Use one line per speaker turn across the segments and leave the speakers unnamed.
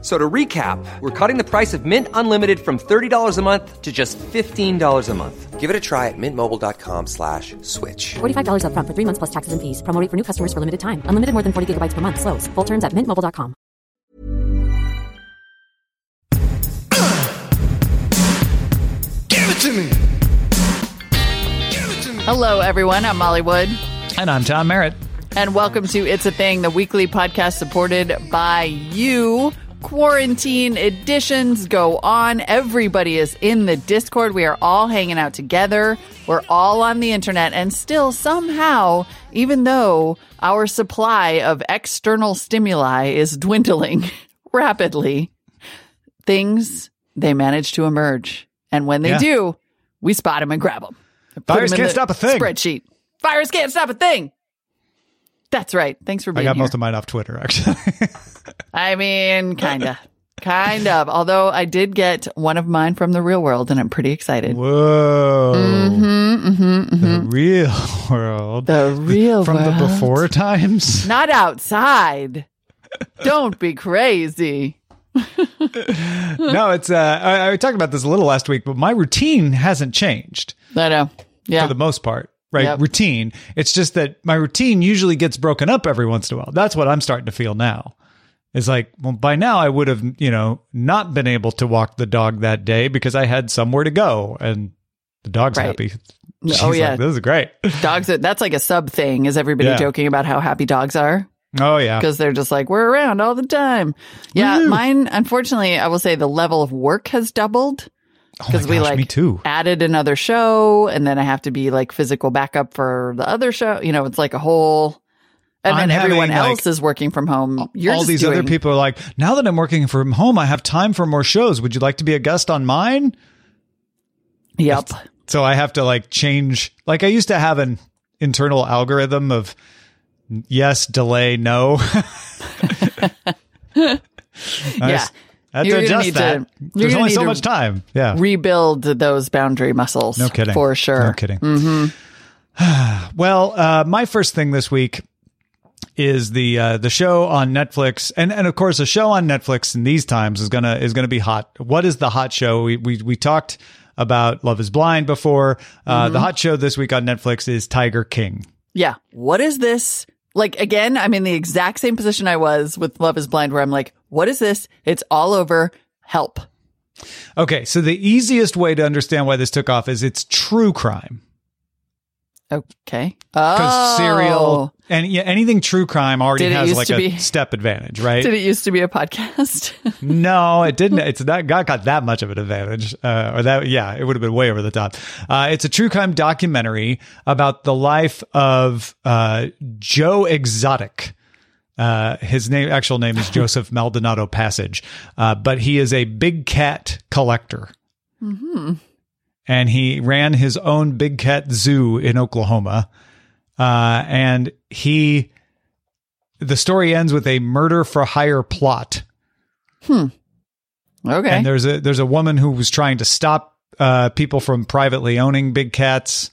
F- So to recap, we're cutting the price of Mint Unlimited from $30 a month to just $15 a month.
Give it a try at mintmobile.com slash switch.
$45 upfront for three months plus taxes and fees. Promo rate for new customers for limited time. Unlimited more than 40 gigabytes per month. Slows. Full terms at mintmobile.com.
Give it to me. Give it to me.
Hello, everyone. I'm Molly Wood,
And I'm Tom Merritt.
and welcome to It's a Thing, the weekly podcast supported by you. Quarantine editions go on. Everybody is in the Discord. We are all hanging out together. We're all on the internet, and still, somehow, even though our supply of external stimuli is dwindling rapidly, things they manage to emerge. And when they
Yeah.
do, we spot them and grab them.
Virus can't stop a thing.
Spreadsheet. Virus can't stop a thing. That's right. Thanks for being I
got
here.
most of mine off Twitter, actually.
I mean, kind of. kind of. Although I did get one of mine from the real world and I'm pretty excited.
Whoa.
Mm-hmm,
The real world.
The real world.
From
world.
the before times.
Not outside. Don't be crazy.
no, it's, uh, I, I talked about this a little last week, but my routine hasn't changed
I know. Yeah.
for the most part. Right.
Yep.
Routine. It's just that my routine usually gets broken up every once in a while. That's what I'm starting to feel now. It's like, well, by now I would have, you know, not been able to walk the dog that day because I had somewhere to go and the dog's
Right.
happy.
Oh, yeah.
like, this is great.
dogs, are, that's like a sub thing. Is everybody
Yeah.
joking about how happy dogs are?
Oh, yeah.
because they're just like we're around all the time. Yeah, mine. Unfortunately, I will say the level of work has doubled oh, because we
Oh gosh,
like
me too.
added another show, and then I have to be like physical backup for the other show. You know, it's like a whole. And
I'm
then everyone
having, like,
else is working from home. You're
all these
doing,
other people are like, now that I'm working from home, I have time for more shows. Would you like to be a guest on mine?
Yep.
So I have to like change. Like I used to have an internal algorithm of yes, delay, no.
Yeah.
just
You're
to
need
that.
to-
There's only so much time. Yeah.
Rebuild those boundary muscles.
No kidding.
For sure.
No kidding. Mm-hmm. well, uh, my first thing this week is the uh, the show on Netflix, and and of course, a show on Netflix in these times is gonna is gonna be hot. What is the hot show? We we we talked about Love Is Blind before. Uh,
Mm-hmm.
The hot show this week on Netflix is Tiger King.
Yeah. What is this? Like, again, I'm in the exact same position I was with Love is Blind, where I'm like, what is this? It's all over. Help.
Okay, so the easiest way to understand why this took off is it's true crime.
Okay.
Because
Oh.
serial and yeah, anything true crime already has like a
be-
step advantage, right?
Did it used to be a podcast?
No, it didn't. It's not got, got that much of an advantage. Uh, or that, yeah, it would have been way over the top. Uh, it's a true crime documentary about the life of, uh, Joe Exotic. Uh, his name, actual name is Joseph Maldonado Passage. Uh, but he is a big cat collector. And he ran his own big cat zoo in Oklahoma. Uh, and he, the story ends with a murder for hire plot. Hmm.
Okay.
And there's a there's a woman who was trying to stop uh, people from privately owning big cats,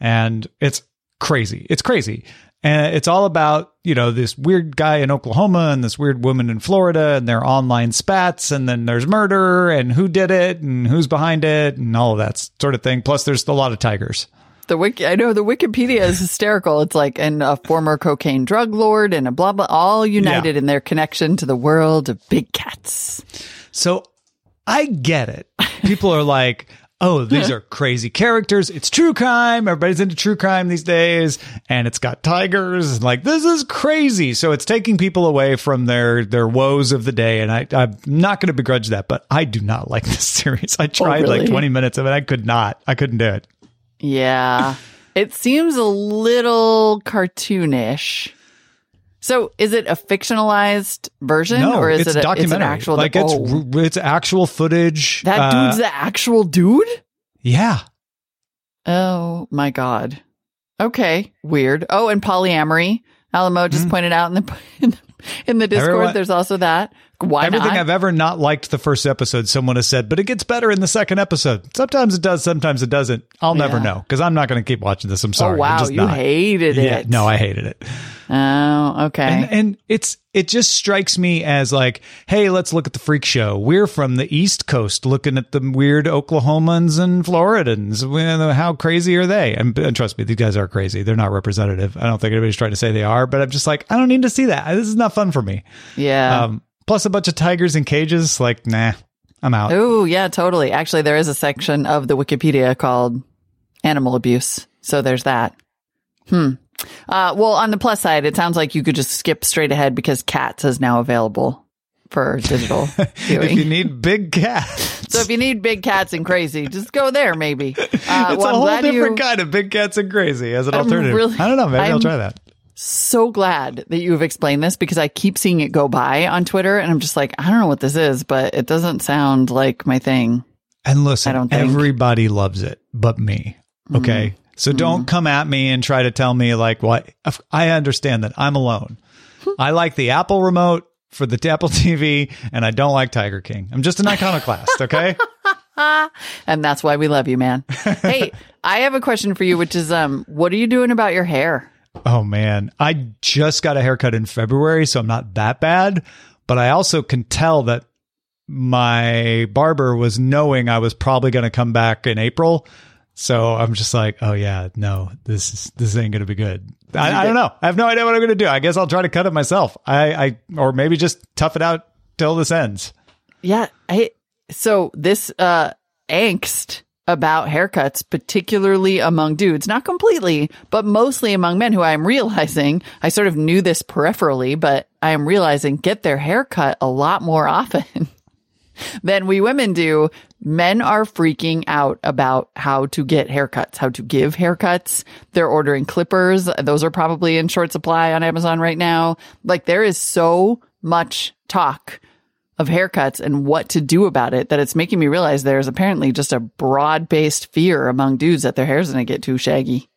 and it's crazy. It's crazy, and it's all about you know this weird guy in Oklahoma and this weird woman in Florida and their online spats, and then there's murder and who did it and who's behind it and all of that sort of thing. Plus, there's a lot of tigers.
The wiki, I know the Wikipedia is hysterical. It's like, and a former cocaine drug lord and a blah, blah, all united in their connection to the world of big cats.
So I get it. People are like, oh, these are crazy characters. It's true crime. Everybody's into true crime these days. And it's got tigers. Like, this is crazy. So it's taking people away from their, their woes of the day. And I, I'm not going to begrudge that, but I do not like this series. I tried
really?
like 20 minutes of it. I could not. I couldn't do it.
Yeah. it seems a little cartoonish. So is it a fictionalized version
No,
or is
it's
it a, it's
documentary.
an actual
like
oh,
it's, it's actual footage.
that
Uh,
dude's the actual dude?
yeah.
Oh my god. Okay, weird. Oh, and polyamory. Alamo just pointed out in the, in the In the Discord,
Everyone-
there's also that. Why
Everything
not?
I've ever not liked the first episode, someone has said, but it gets better in the second episode. Sometimes it does, sometimes it doesn't. I'll never
Yeah.
know because I'm not going to keep watching this. I'm sorry.
oh wow, you
not.
hated
Yeah,
it.
no, I hated it.
Oh, okay.
And, and it's it just strikes me as like, hey, let's look at the freak show. We're from the East Coast, looking at the weird Oklahomans and Floridans. How crazy are they? And, and trust me, these guys are crazy. They're not representative. I don't think anybody's trying to say they are, but I'm just like, I don't need to see that. This is not fun for me.
yeah.
Um, plus a bunch of tigers in cages. Like, nah, I'm out.
Oh, yeah, totally. Actually, there is a section of the Wikipedia called animal abuse. So there's that. Hmm. Uh, well, on the plus side, it sounds like you could just skip straight ahead because Cats is now available for digital
if you need big cats.
So if you need big cats and crazy, just go there. Maybe. Uh,
it's
well,
a whole different
you-
kind of big cats and crazy as an
I'm
alternative.
really-
I don't know. Maybe i will try that.
So glad that you've explained this because I keep seeing it go by on Twitter and I'm just like, I don't know what this is, but it doesn't sound like my thing.
And listen,
I don't think.
everybody loves it but me. Okay. So don't come at me and try to tell me like what I understand that I'm alone. I like the Apple remote for the Apple TV and I don't like Tiger King. I'm just an iconoclast, okay?
And that's why we love you, man. hey, I have a question for you, which is, um, what are you doing about your hair?
Oh man. I just got a haircut in February, so I'm not that bad, but I also can tell that my barber was knowing I was probably going to come back in April. So I'm just like, oh yeah, no, this is this ain't gonna be good. I, I don't know. I have no idea what I'm gonna do. I guess I'll try to cut it myself. I, I or maybe just tough it out till this ends.
Yeah. I, so this, uh, angst about haircuts, particularly among dudes, not completely, but mostly among men who I am realizing, I sort of knew this peripherally, but I am realizing get their haircut a lot more often than we women do. Men are freaking out about how to get haircuts, how to give haircuts. They're ordering clippers. Those are probably in short supply on Amazon right now. Like there is so much talk of haircuts and what to do about it that it's making me realize there's apparently just a broad based fear among dudes that their hair's going to get too shaggy.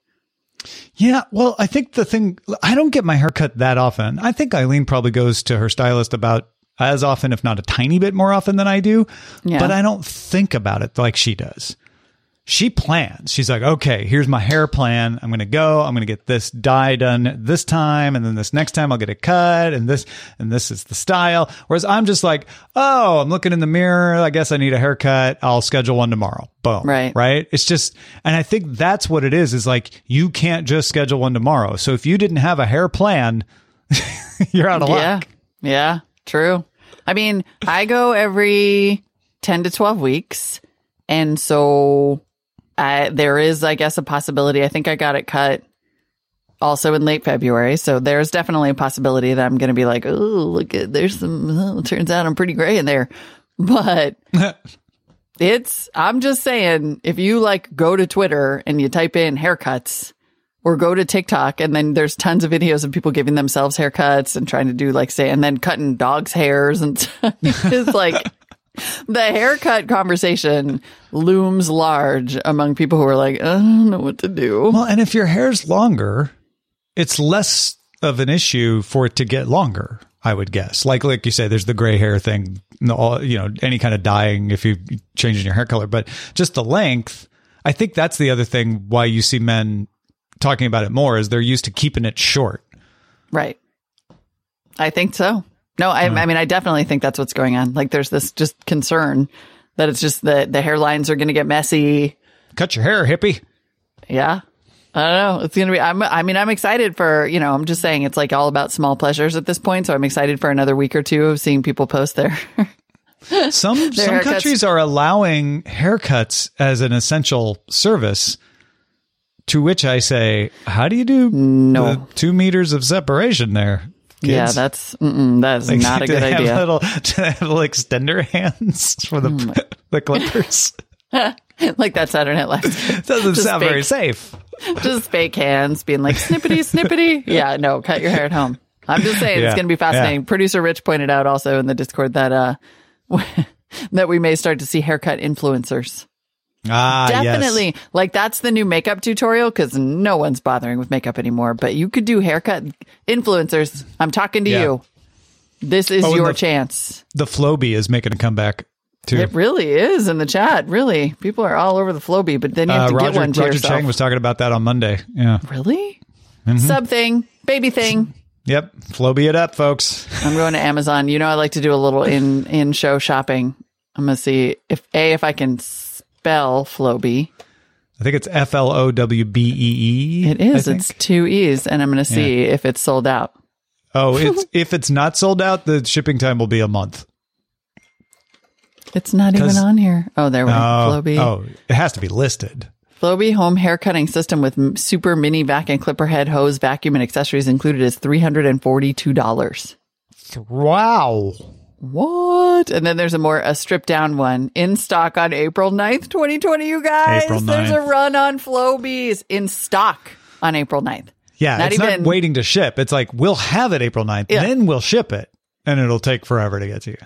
Yeah, well, I think the thing I don't get my haircut that often. I think Eileen probably goes to her stylist about as often, if not a tiny bit more often than I do.
Yeah.
But I don't think about it like she does. She plans. She's like, okay, here's my hair plan. I'm going to go. I'm going to get this dye done this time. And then this next time I'll get it cut. And this, and this is the style. Whereas I'm just like, oh, I'm looking in the mirror. I guess I need a haircut. I'll schedule one tomorrow. Boom.
Right.
Right. It's just, and I think that's what it is, is like, you can't just schedule one tomorrow. So if you didn't have a hair plan, you're out of
Yeah.
luck.
Yeah. True. I mean, I go every 10 to 12 weeks. And so I, there is, I guess, a possibility. I think I got it cut also in late February. So there's definitely a possibility that I'm going to be like, oh, look at, there's some, oh, turns out I'm pretty gray in there. But it's, I'm just saying, if you like go to Twitter and you type in haircuts, or go to TikTok and then there's tons of videos of people giving themselves haircuts and trying to do like say and then cutting dogs' hairs and it's like the haircut conversation looms large among people who are like, I don't know what to do.
Well, and if your hair's longer, it's less of an issue for it to get longer. I would guess. Like like you say, there's the gray hair thing. all- You know, any kind of dyeing if you changing your hair color, but just the length. I think that's the other thing why you see men talking about it more is they're used to keeping it short.
Right. I think so. No, I, I mean, I definitely think that's what's going on. Like there's this just concern that it's just the, the hairlines are going to get messy.
Cut your hair, hippie.
Yeah. I don't know. It's going to be, I'm, I mean, I'm excited for, you know, I'm just saying it's like all about small pleasures at this point. So I'm excited for another week or two of seeing people post their,
Some some
haircuts-
countries are allowing haircuts as an essential service. To which I say, how do you do
No.
two meters of separation there?
Yeah, that's, that's
Like,
not a good idea.
Little, do they have little extender hands for the the clippers?
like that Saturday Night Live.
Doesn't
Just
sound
fake.
very safe.
just fake hands being like snippety snippety. Yeah, no, cut your hair at home. I'm just saying
Yeah,
it's going to be fascinating.
yeah.
Producer Rich pointed out also in the Discord that uh that we may start to see haircut influencers.
Ah, yes.
Definitely. Like that's the new makeup tutorial because no one's bothering with makeup anymore. But you could do haircut influencers. I'm talking to
Yeah.
you. This is
Oh,
your
the-
chance.
The Flowbee is making a comeback too.
It really is in the chat. Really, people are all over the Flowbee, but then you have
Uh,
to
Roger,
get one to
Roger
yourself.
Chang was talking about that on Monday. Yeah.
really
Mm-hmm.
sub thing, baby thing.
Yep. Flowbee it up, folks.
I'm going to Amazon. You know, I like to do a little in in show shopping. I'm gonna see if a if I can spell Flowbee.
I think it's F L O W B E E.
It is. It's two e's, and I'm gonna see if it's sold out.
Oh, it's if it's not sold out, the shipping time will be a month.
It's not even on here. Oh, there we go.
Oh,
Flowbee.
oh, it has to be listed.
Flowbee home hair cutting system with super mini vac and clipper head hose, vacuum, and accessories included is three hundred and forty two dollars.
Wow.
What? And then there's a more a stripped down one in stock on April 9th, 2020, you guys.
April
There's a run on Flowbees in stock on April 9th.
Yeah,
Not
it's
even-
not waiting to ship. It's like we'll have it April 9th,
Yeah.
then we'll ship it, and it'll take forever to get to you.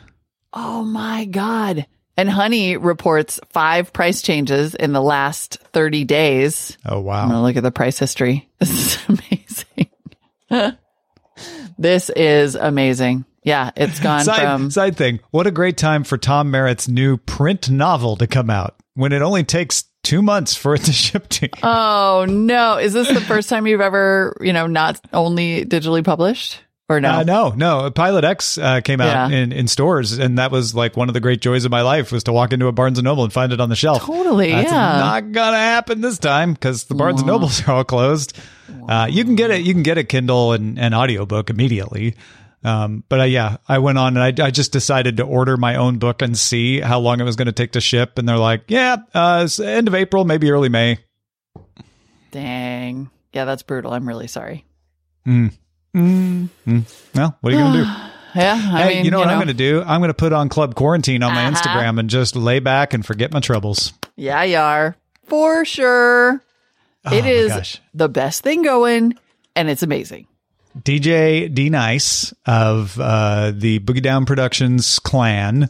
Oh my God. And Honey reports five price changes in the last 30 days.
Oh wow.
I'm going to look at the price history. This is amazing. this is amazing. Yeah, it's gone
Side,
from.
side thing. What a great time for Tom Merritt's new print novel to come out when it only takes two months for it to ship to you.
Oh no! Is this the first time you've ever, you know, not only digitally published or no?
Uh, no, no. Pilot X uh, came out
Yeah.
in, in stores, and that was like one of the great joys of my life was to walk into a Barnes and Noble and find it on the shelf.
Totally,
That's
yeah.
not gonna happen this time because the Barnes and Nobles are all closed. Uh, you can get it. You can get a Kindle and an audiobook immediately. Um, but uh, yeah, I went on and I, I just decided to order my own book and see how long it was going to take to ship. And they're like, yeah, uh, it's end of April, maybe early May.
Dang. Yeah, that's brutal. I'm really sorry.
Well, what are you going to do?
Yeah, I
hey,
mean,
you know what I'm going to do? I'm going to put on Club Quarantine on my
Uh-huh.
Instagram and just lay back and forget my troubles.
Yeah, you are for sure. It
Oh my
is
gosh.
the best thing going, and it's amazing.
DJ D Nice of uh, the Boogie Down Productions clan,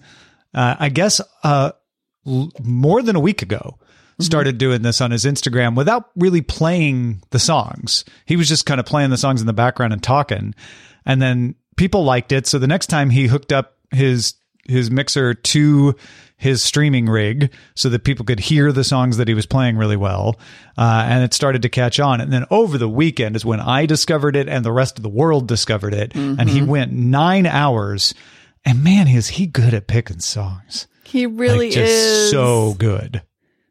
uh, I guess uh, l- more than a week ago, started doing this on his Instagram without really playing the songs. He was just kind of playing the songs in the background and talking. And then people liked it. So the next time he hooked up his his mixer to his streaming rig so that people could hear the songs that he was playing really well. Uh, and it started to catch on. And then over the weekend is when I discovered it and the rest of the world discovered it. And he went nine hours. And man, is he good at picking songs.
He really
like,
is
so good.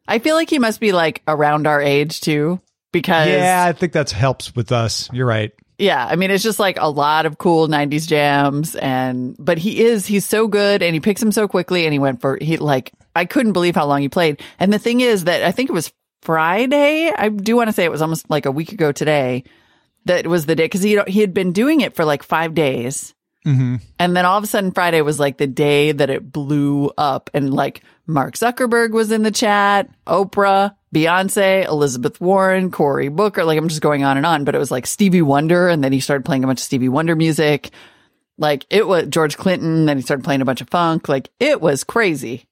I feel like he must be like around our age too, because
Yeah, I think that helps with us. You're right.
Yeah, I mean it's just like a lot of cool 90s jams and but he is he's so good and he picks them so quickly and he went for he like I couldn't believe how long he played. And the thing is that I think it was Friday. I do want to say it was almost like a week ago today that was the day cuz he he had been doing it for like 5 days. And then all of a sudden Friday was like the day that it blew up and like Mark Zuckerberg was in the chat, Oprah, Beyonce, Elizabeth Warren, Cory Booker. Like I'm just going on and on, but it was like Stevie Wonder. And then he started playing a bunch of Stevie Wonder music. Like it was George Clinton. Then he started playing a bunch of funk. Like it was crazy.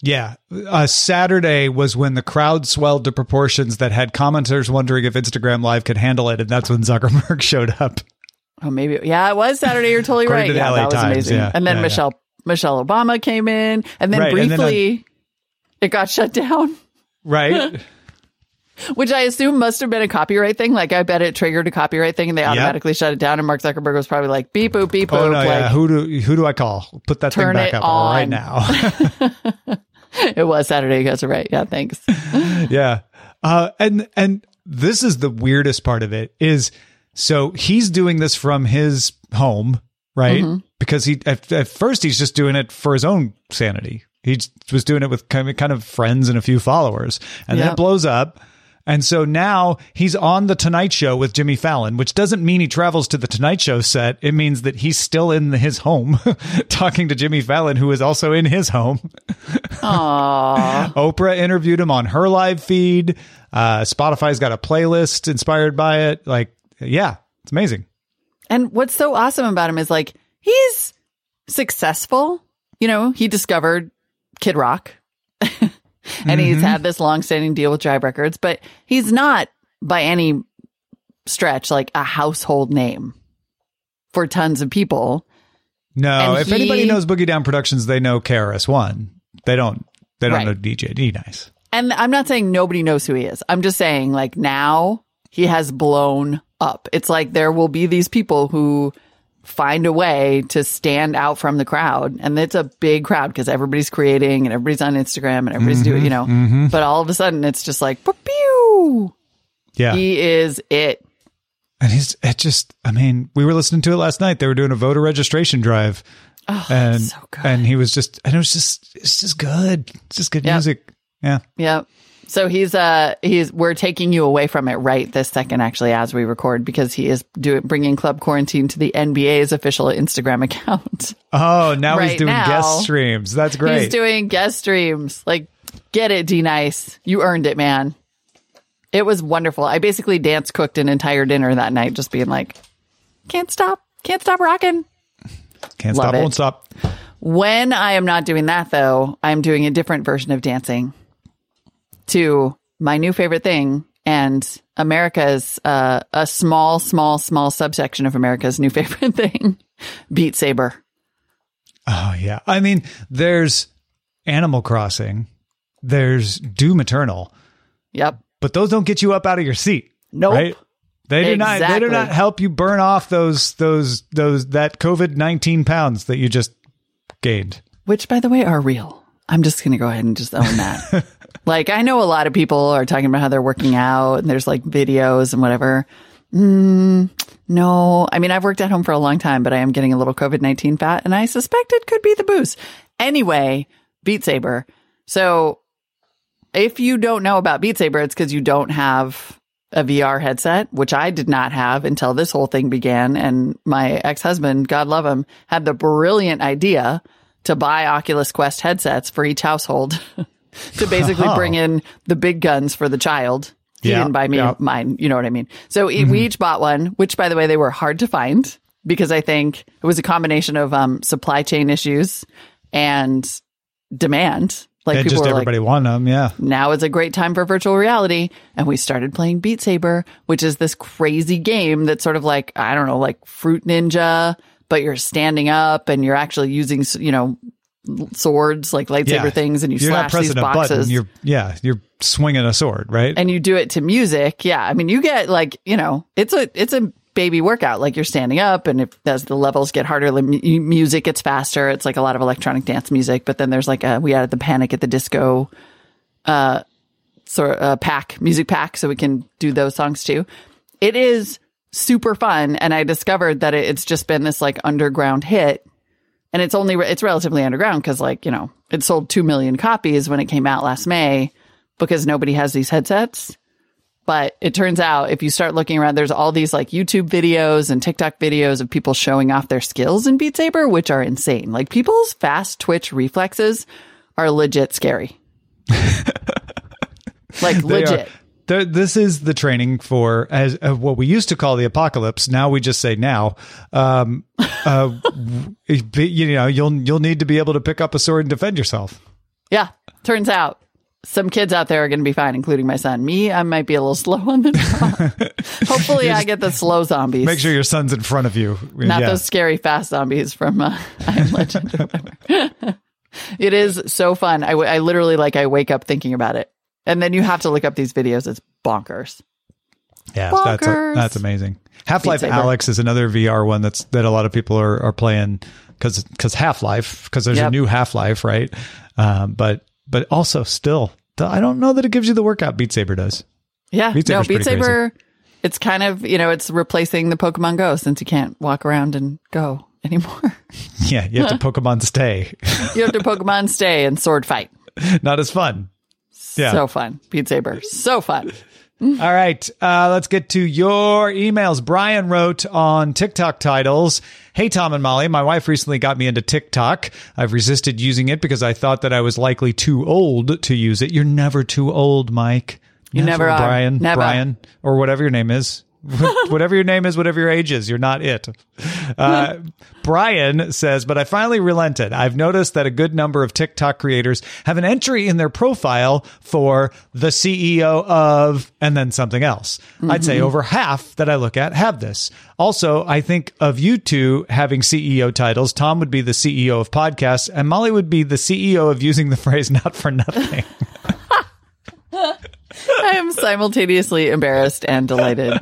Yeah. Uh, Saturday was when the crowd swelled to proportions that had commenters wondering if Instagram Live could handle it. And that's when Zuckerberg showed up.
Oh, maybe. Yeah, it was Saturday. You're totally right.
to
Yeah,
LA
that was
Times,
amazing.
yeah,
and then
yeah.
Michelle, Michelle Obama came in and then
Right, and then, uh,
briefly it got shut down.
Right?
Which I assume must have been a copyright thing. Like I bet it triggered a copyright thing and they automatically shut it down. And Mark Zuckerberg was probably like, beep boop, beep boop.
oh, no.
like,
yeah. Who do, who do I call? Put that thing back
it
up right now.
it was Saturday. You guys are right. Yeah, thanks.
yeah. Uh, and, and this is the weirdest part of it is so he's doing this from his home, right?
Mm-hmm.
Because he, at, at first he's just doing it for his own sanity. He was doing it with kind of, kind of friends and a few followers and then
Yeah.
it blows up. And so now he's on the Tonight Show with Jimmy Fallon, which doesn't mean he travels to the Tonight Show set. It means that he's still in his home talking to Jimmy Fallon, who is also in his home. Oprah interviewed him on her live feed. Uh, Spotify's got a playlist inspired by it. Like, yeah, it's amazing.
And what's so awesome about him is like he's successful. You know, he discovered Kid Rock and he's mm-hmm. had this long-standing deal with Jive Records, but he's not by any stretch like a household name for tons of people.
No,
And
if
he-
anybody knows Boogie Down Productions, they know KRS One. They don't. They don't
Right.
know DJ D Nice.
And I'm not saying nobody knows who he is. I'm just saying, like, now he has blown up. It's like there will be these people who find a way to stand out from the crowd. And it's a big crowd because everybody's creating and everybody's on Instagram and everybody's doing, you mm-hmm. know. Mm-hmm. But all of a sudden, it's just like, pew.
Yeah,
He is it.
and he's it just. I mean, we were listening to it last night. They were doing a voter registration drive, oh, and
Oh, so good.
and he was just, and it was just, it's just good. It's just good
Yeah.
music. Yeah.
Yep. So he's uh he's we're taking you away from it right this second actually as we record because he is doing bringing Club Quarantine to the NBA's official Instagram account.
Oh, now he's doing
now,
guest streams. That's great.
He's doing guest streams. Like get it, D Nice. You earned it, man. It was wonderful. I basically dance cooked an entire dinner that night just being like can't stop. Can't stop rocking.
Can't
love
stop,
it.
won't stop.
When I am not doing that, though, I'm doing a different version of dancing to my new favorite thing and America's, uh, a small, small, small subsection of America's new favorite thing Beat Saber.
Oh yeah. I mean, there's Animal Crossing, there's Doom Eternal,
Yep.
but those don't get you up out of your seat.
Nope.
Right? They do not. They do not help you burn off those those those that COVID nineteen pounds that you just gained.
Which, by the way, are real. I'm just going to go ahead and just own that. like, I know a lot of people are talking about how they're working out and there's like videos and whatever. Mm, no, I mean, I've worked at home for a long time, but I am getting a little COVID 19 fat and I suspect it could be the booze. Anyway, Beat Saber. So if you don't know about Beat Saber, it's because you don't have a VR headset, which I did not have until this whole thing began. And my ex husband, God love him, had the brilliant idea to buy Oculus Quest headsets for each household to basically
Oh.
bring in the big guns for the child. He
Yeah,
didn't buy me
yeah.
mine. You know what I mean? So e- we each bought one, which by the way, they were hard to find because I think it was a combination of um, supply chain issues and demand. Like
and
people
just
were like,
everybody want them. Yeah.
now is a great time for virtual reality. And we started playing Beat Saber, which is this crazy game that's sort of like, I don't know, like Fruit Ninja, but you're standing up and you're actually using, you know, swords, like lightsaber
yeah.
things, and you
You're not
slash these boxes.
button. You're yeah. You're swinging a sword, right?
and you do it to music. Yeah. I mean, you get like, you know, it's a, it's a baby workout. Like you're standing up and if as the levels get harder, the mu- music gets faster. It's like a lot of electronic dance music, but then there's like a, we added the panic at the disco, uh, sort of uh, pack, music pack. So we can do those songs too. It is super fun. And I discovered that it, it's just been this like underground hit. And it's only it's relatively underground because like you know it sold 2 million copies when it came out last may because nobody has these headsets. But it turns out if you start looking around there's all these like youtube videos and tiktok videos of people showing off their skills in beat saber which are insane. Like people's fast twitch reflexes are legit scary. Like
They are-
legit
Th- this is the training for as uh, what we used to call the apocalypse. Now we just say now. Um, uh, you know, you'll you'll need to be able to pick up a sword and defend yourself.
yeah turns out some kids out there are going to be fine including my son me i might be a little slow on the draw hopefully i get the slow zombies
Make sure your son's in front of you.
not
Yeah.
those scary fast zombies from uh, I Am Legend it is so fun. I, w- I literally like I wake up thinking about it, and then you have to look up these videos. It's bonkers.
Yeah, that's
Bonkers.
that's amazing. Half Life Alyx is another VR one that's that a lot of people are are playing because because Half Life because there's a new Half Life right, um, but but also still I don't know that it gives you the workout Beat Saber does.
Yeah,
Beat
no, Beat Saber. It's kind of you know it's replacing the Pokemon Go since you can't walk around and go anymore.
Yeah, you have to Pokemon stay.
you have to Pokemon stay and sword fight.
Not as fun. Yeah.
So fun, Beat Saber, so fun.
All right, uh, let's get to your emails. Brian wrote on TikTok titles Hey, Tom and Molly, my wife recently got me into TikTok. I've resisted using it because I thought that I was likely too old to use it. You're never too old, Mike.
You never are.
Brian.
Never.
Brian, or whatever your name is. whatever your name is, whatever your age is, you're not it. Uh, Brian says, but I finally relented. I've noticed that a good number of TikTok creators have an entry in their profile for the CEO of, and then something else. I'd say over half that I look at have this. Also, I think of you two having CEO titles. Tom would be the CEO of podcasts, and Molly would be the CEO of using the phrase not for nothing.
I am simultaneously embarrassed and delighted.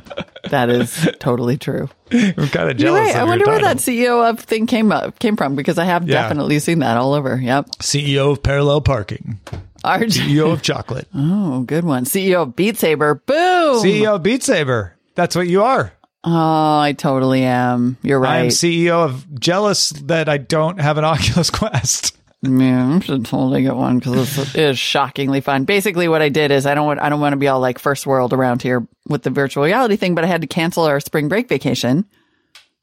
That is totally true.
I'm kind of jealous.
You're right.
of
I wonder where that. CEO of thing came up came from because I have
Yeah.
definitely seen that all over. Yep.
CEO of parallel parking.
RJ.
CEO of chocolate.
Oh, good one. CEO of Beat Saber. Boom.
CEO of Beat Saber. That's what you are.
Oh, I totally am. You're right.
I am. CEO of jealous that I don't have an Oculus Quest.
Yeah, I should totally get one because it is shockingly fun. Basically, what I did is I don't want I don't want to be all like first world around here with the virtual reality thing, but I had to cancel our spring break vacation,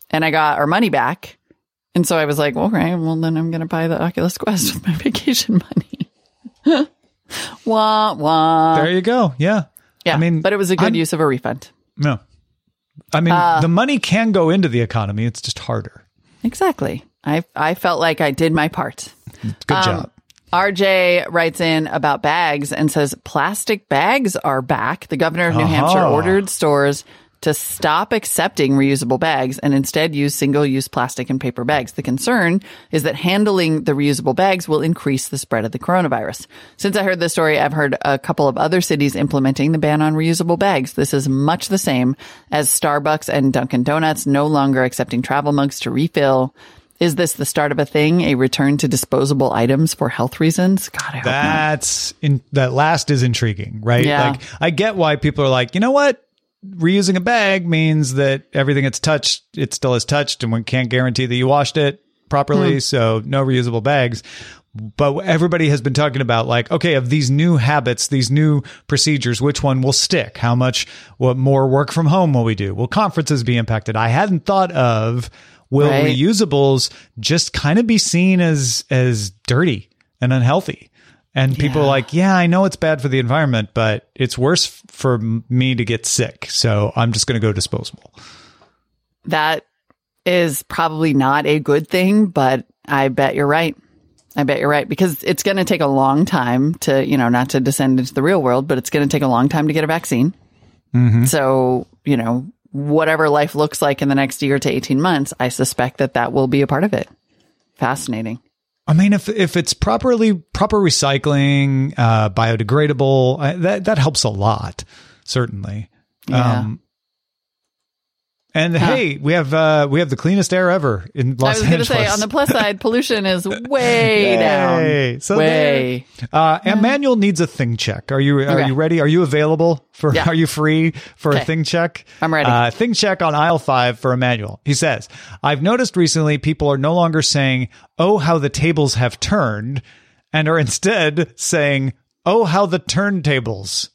and I got our money back, and so I was like, okay, well then I'm gonna buy the Oculus Quest with my vacation money. wah wah.
There you go. Yeah.
yeah,
I mean,
but it was a good
I'm-
use of a refund.
No. I mean,
Uh,
the money can go into the economy. It's just harder.
Exactly. I I felt like I did my part.
Good
Um,
job.
RJ writes in about bags and says plastic bags are back. The governor of New Hampshire
Uh-huh.
ordered stores to stop accepting reusable bags and instead use single use plastic and paper bags. The concern is that handling the reusable bags will increase the spread of the coronavirus. Since I heard this story, I've heard a couple of other cities implementing the ban on reusable bags. This is much the same as Starbucks and Dunkin' Donuts no longer accepting travel mugs to refill. Is this the start of a thing? A return to disposable items for health reasons? God, I.
That's in that last is intriguing, right?
Yeah.
Like I get why people are like, you know what? Reusing a bag means that everything it's touched, it still is touched, and we can't guarantee that you washed it properly.
Hmm.
So no reusable bags. But everybody has been talking about like, okay, of these new habits, these new procedures, which one will stick? How much what more work from home will we do? Will conferences be impacted? I hadn't thought of will
Right.
reusables just kind of be seen as as dirty and unhealthy? And people are like, yeah, I know it's bad for the environment, but it's worse f- for me to get sick. So I'm just going to go disposable.
that is probably not a good thing, but I bet you're right. I bet you're right because it's going to take a long time to, you know, not to descend into the real world, but it's going to take a long time to get a vaccine. Mm-hmm. So, you know, whatever life looks like in the next year to 18 months, I suspect that that will be a part of it. Fascinating.
I mean, if if it's properly proper recycling, uh, biodegradable, I, that that helps a lot, certainly.
Yeah.
Um, and hey, we have uh, we have the cleanest air ever in Los Angeles.
I was going to say, on the plus side, pollution is way down.
So
way.
Uh, Emmanuel needs a thing check. Are you are
Okay.
you ready? Are you available for?
Yeah.
Are you free for a thing check?
I'm ready.
Uh, thing check on aisle five for Emmanuel. He says, "I've noticed recently people are no longer saying, "Oh, how the tables have turned," and are instead saying, "Oh, how the turntables."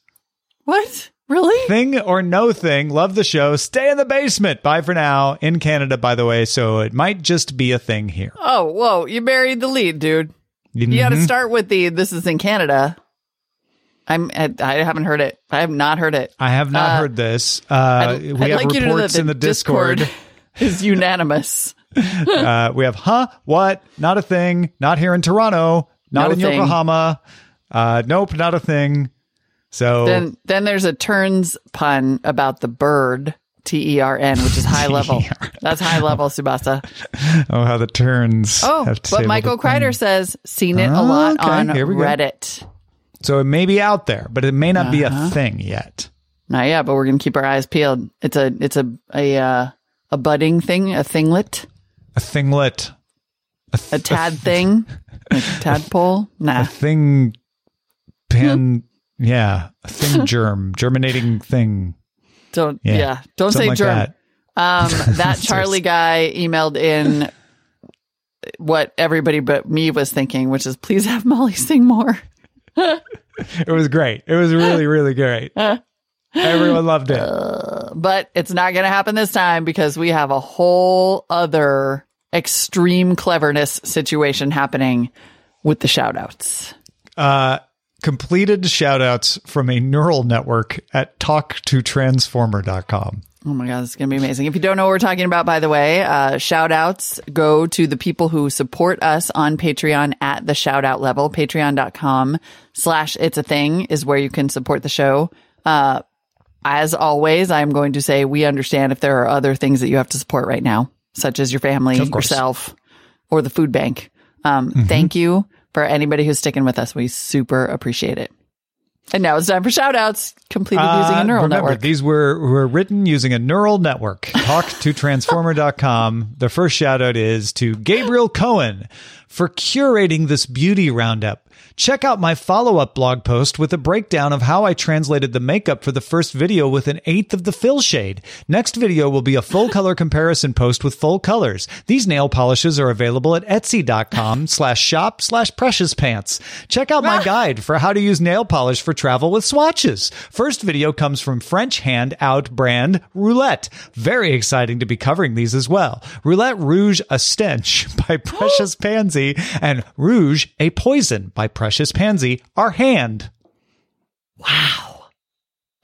What? Really?
Thing or no thing. Love the show. Stay in the basement. Bye for now. In Canada, by the way, so it might just be a thing here.
Oh, whoa. You buried the lead, dude. You got
Mm-hmm.
to start with the this is in Canada. I'm I haven't heard it. I have not heard it.
I have not
Uh,
heard this. Uh,
I'd,
we
I'd
have
like you to know that
reports in the Discord.
is unanimous.
uh, we have, huh? What? Not a thing. Not here in Toronto. Not
No
in
thing.
Yokohama. Uh, nope, not a thing. So
Then then there's a turns pun about the bird T E R N, which is high level. That's high level, Subasa.
oh, how the turns.
Oh, but Michael. Kreider says seen it a lot
Okay,
on
here we go.
Reddit.
So it may be out there, but it may not be
Uh-huh.
a thing yet.
Not yet, but we're gonna keep our eyes peeled. It's a it's a a uh, a budding thing, a thinglet,
A thinglet. A, th-
a tad thing, like a tadpole. Nah,
a thing. Pan. Yeah, thing germ, germinating thing.
don't
Yeah,
yeah, don't
Something
say
like
germ.
that.
Um, that Charlie guy emailed in what everybody but me was thinking, which is please have Molly sing more.
It was great. It was really, really great. Everyone loved it.
But it's not going to happen this time because we have a whole other extreme cleverness situation happening with the shout outs.
uh, completed shoutouts from a neural network at talktotransformer.com.
Oh my God, this is going to be amazing. If you don't know what we're talking about, by the way, uh, shout outs go to the people who support us on Patreon at the shout out level. Patreon.com slash it's a thing is where you can support the show. Uh, as always, I'm going to say we understand if there are other things that you have to support right now, such as your family, yourself, or the food bank. Um, Thank you for anybody who's sticking with us. We super appreciate it. And now it's time for shout outs, completed using a
Uh,
neural
remember,
network.
these were, were written using a neural network. Talk to transformer.com. The first shout out is to Gabriel Cohen for curating this beauty roundup. Check out my follow up blog post with a breakdown of how I translated the makeup for the first video with an eighth of the fill shade. Next video will be a full color comparison post with full colors. These nail polishes are available at etsy.com slash shop slash precious pants. Check out my guide for how to use nail polish for travel with swatches. First video comes from French hand out brand Roulette. Very exciting to be covering these as well. Roulette Rouge a stench by Precious Pansy and Rouge a poison by Precious Pansy are hand. Wow.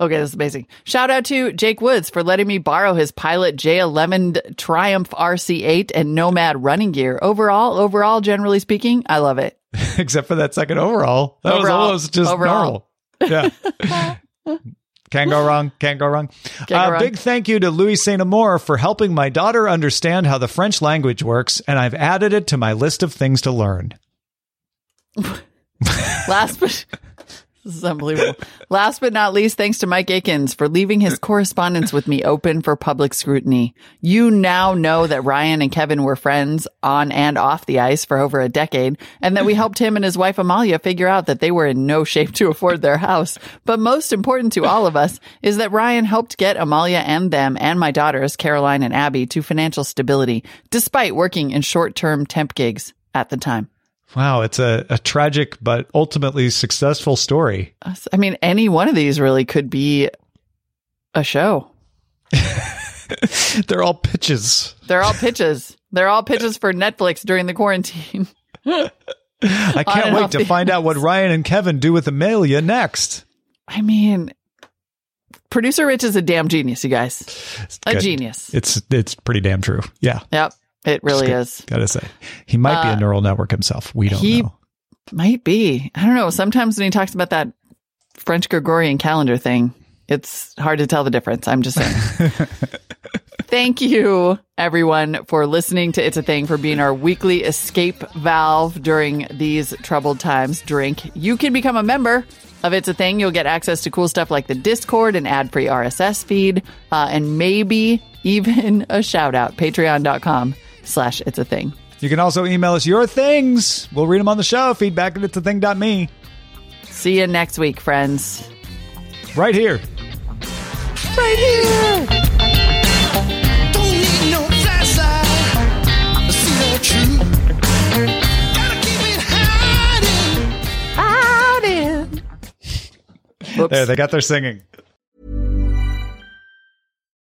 Okay, this is amazing. Shout out to Jake Woods for letting me borrow his Pilot J11 Triumph RC8 and Nomad running gear. Overall, overall, generally speaking, I love it.
Except for that second overall. That was almost just
Overall.
normal. Yeah. Can't go wrong. Can't go wrong.
go
Uh. Big thank you to Louis Saint Amour for helping my daughter understand how the French language works, and I've added it to my list of things to learn.
Last but this is unbelievable. Last but not least, thanks to Mike Akins for leaving his correspondence with me open for public scrutiny. You now know that Ryan and Kevin were friends on and off the ice for over a decade, and that we helped him and his wife Amalia figure out that they were in no shape to afford their house. But most important to all of us is that Ryan helped get Amalia and them and my daughters, Caroline and Abby, to financial stability, despite working in short-term temp gigs at the time.
Wow, it's a, a tragic but ultimately successful story.
I mean, any one of these really could be a show.
They're all pitches.
They're all pitches. They're all pitches for Netflix during the quarantine.
I can't wait to
the
find out what Ryan and Kevin do with Amelia next.
I mean, producer Rich is a damn genius, you guys. A
Good.
genius.
It's it's pretty damn true. Yeah.
Yep, it really is.
Gotta say. He might be a neural network himself. We don't
Uh, he-
know.
Might be. I don't know. Sometimes when he talks about that French Gregorian calendar thing, it's hard to tell the difference. I'm just saying. Thank you, everyone, for listening to It's a Thing, for being our weekly escape valve during these troubled times. Drink. You can become a member of It's a Thing. You'll get access to cool stuff like the Discord and ad free RSS feed, uh, and maybe even a shout out. Patreon.com slash It's a Thing.
You can also email us your things. We'll read them on the show. Feedback at it's a thing.me.
See you next week, friends.
Right here.
Right here.
Don't need no flashlight to see the truth. Gotta keep it hiding.
Whoops.
There, they got their singing.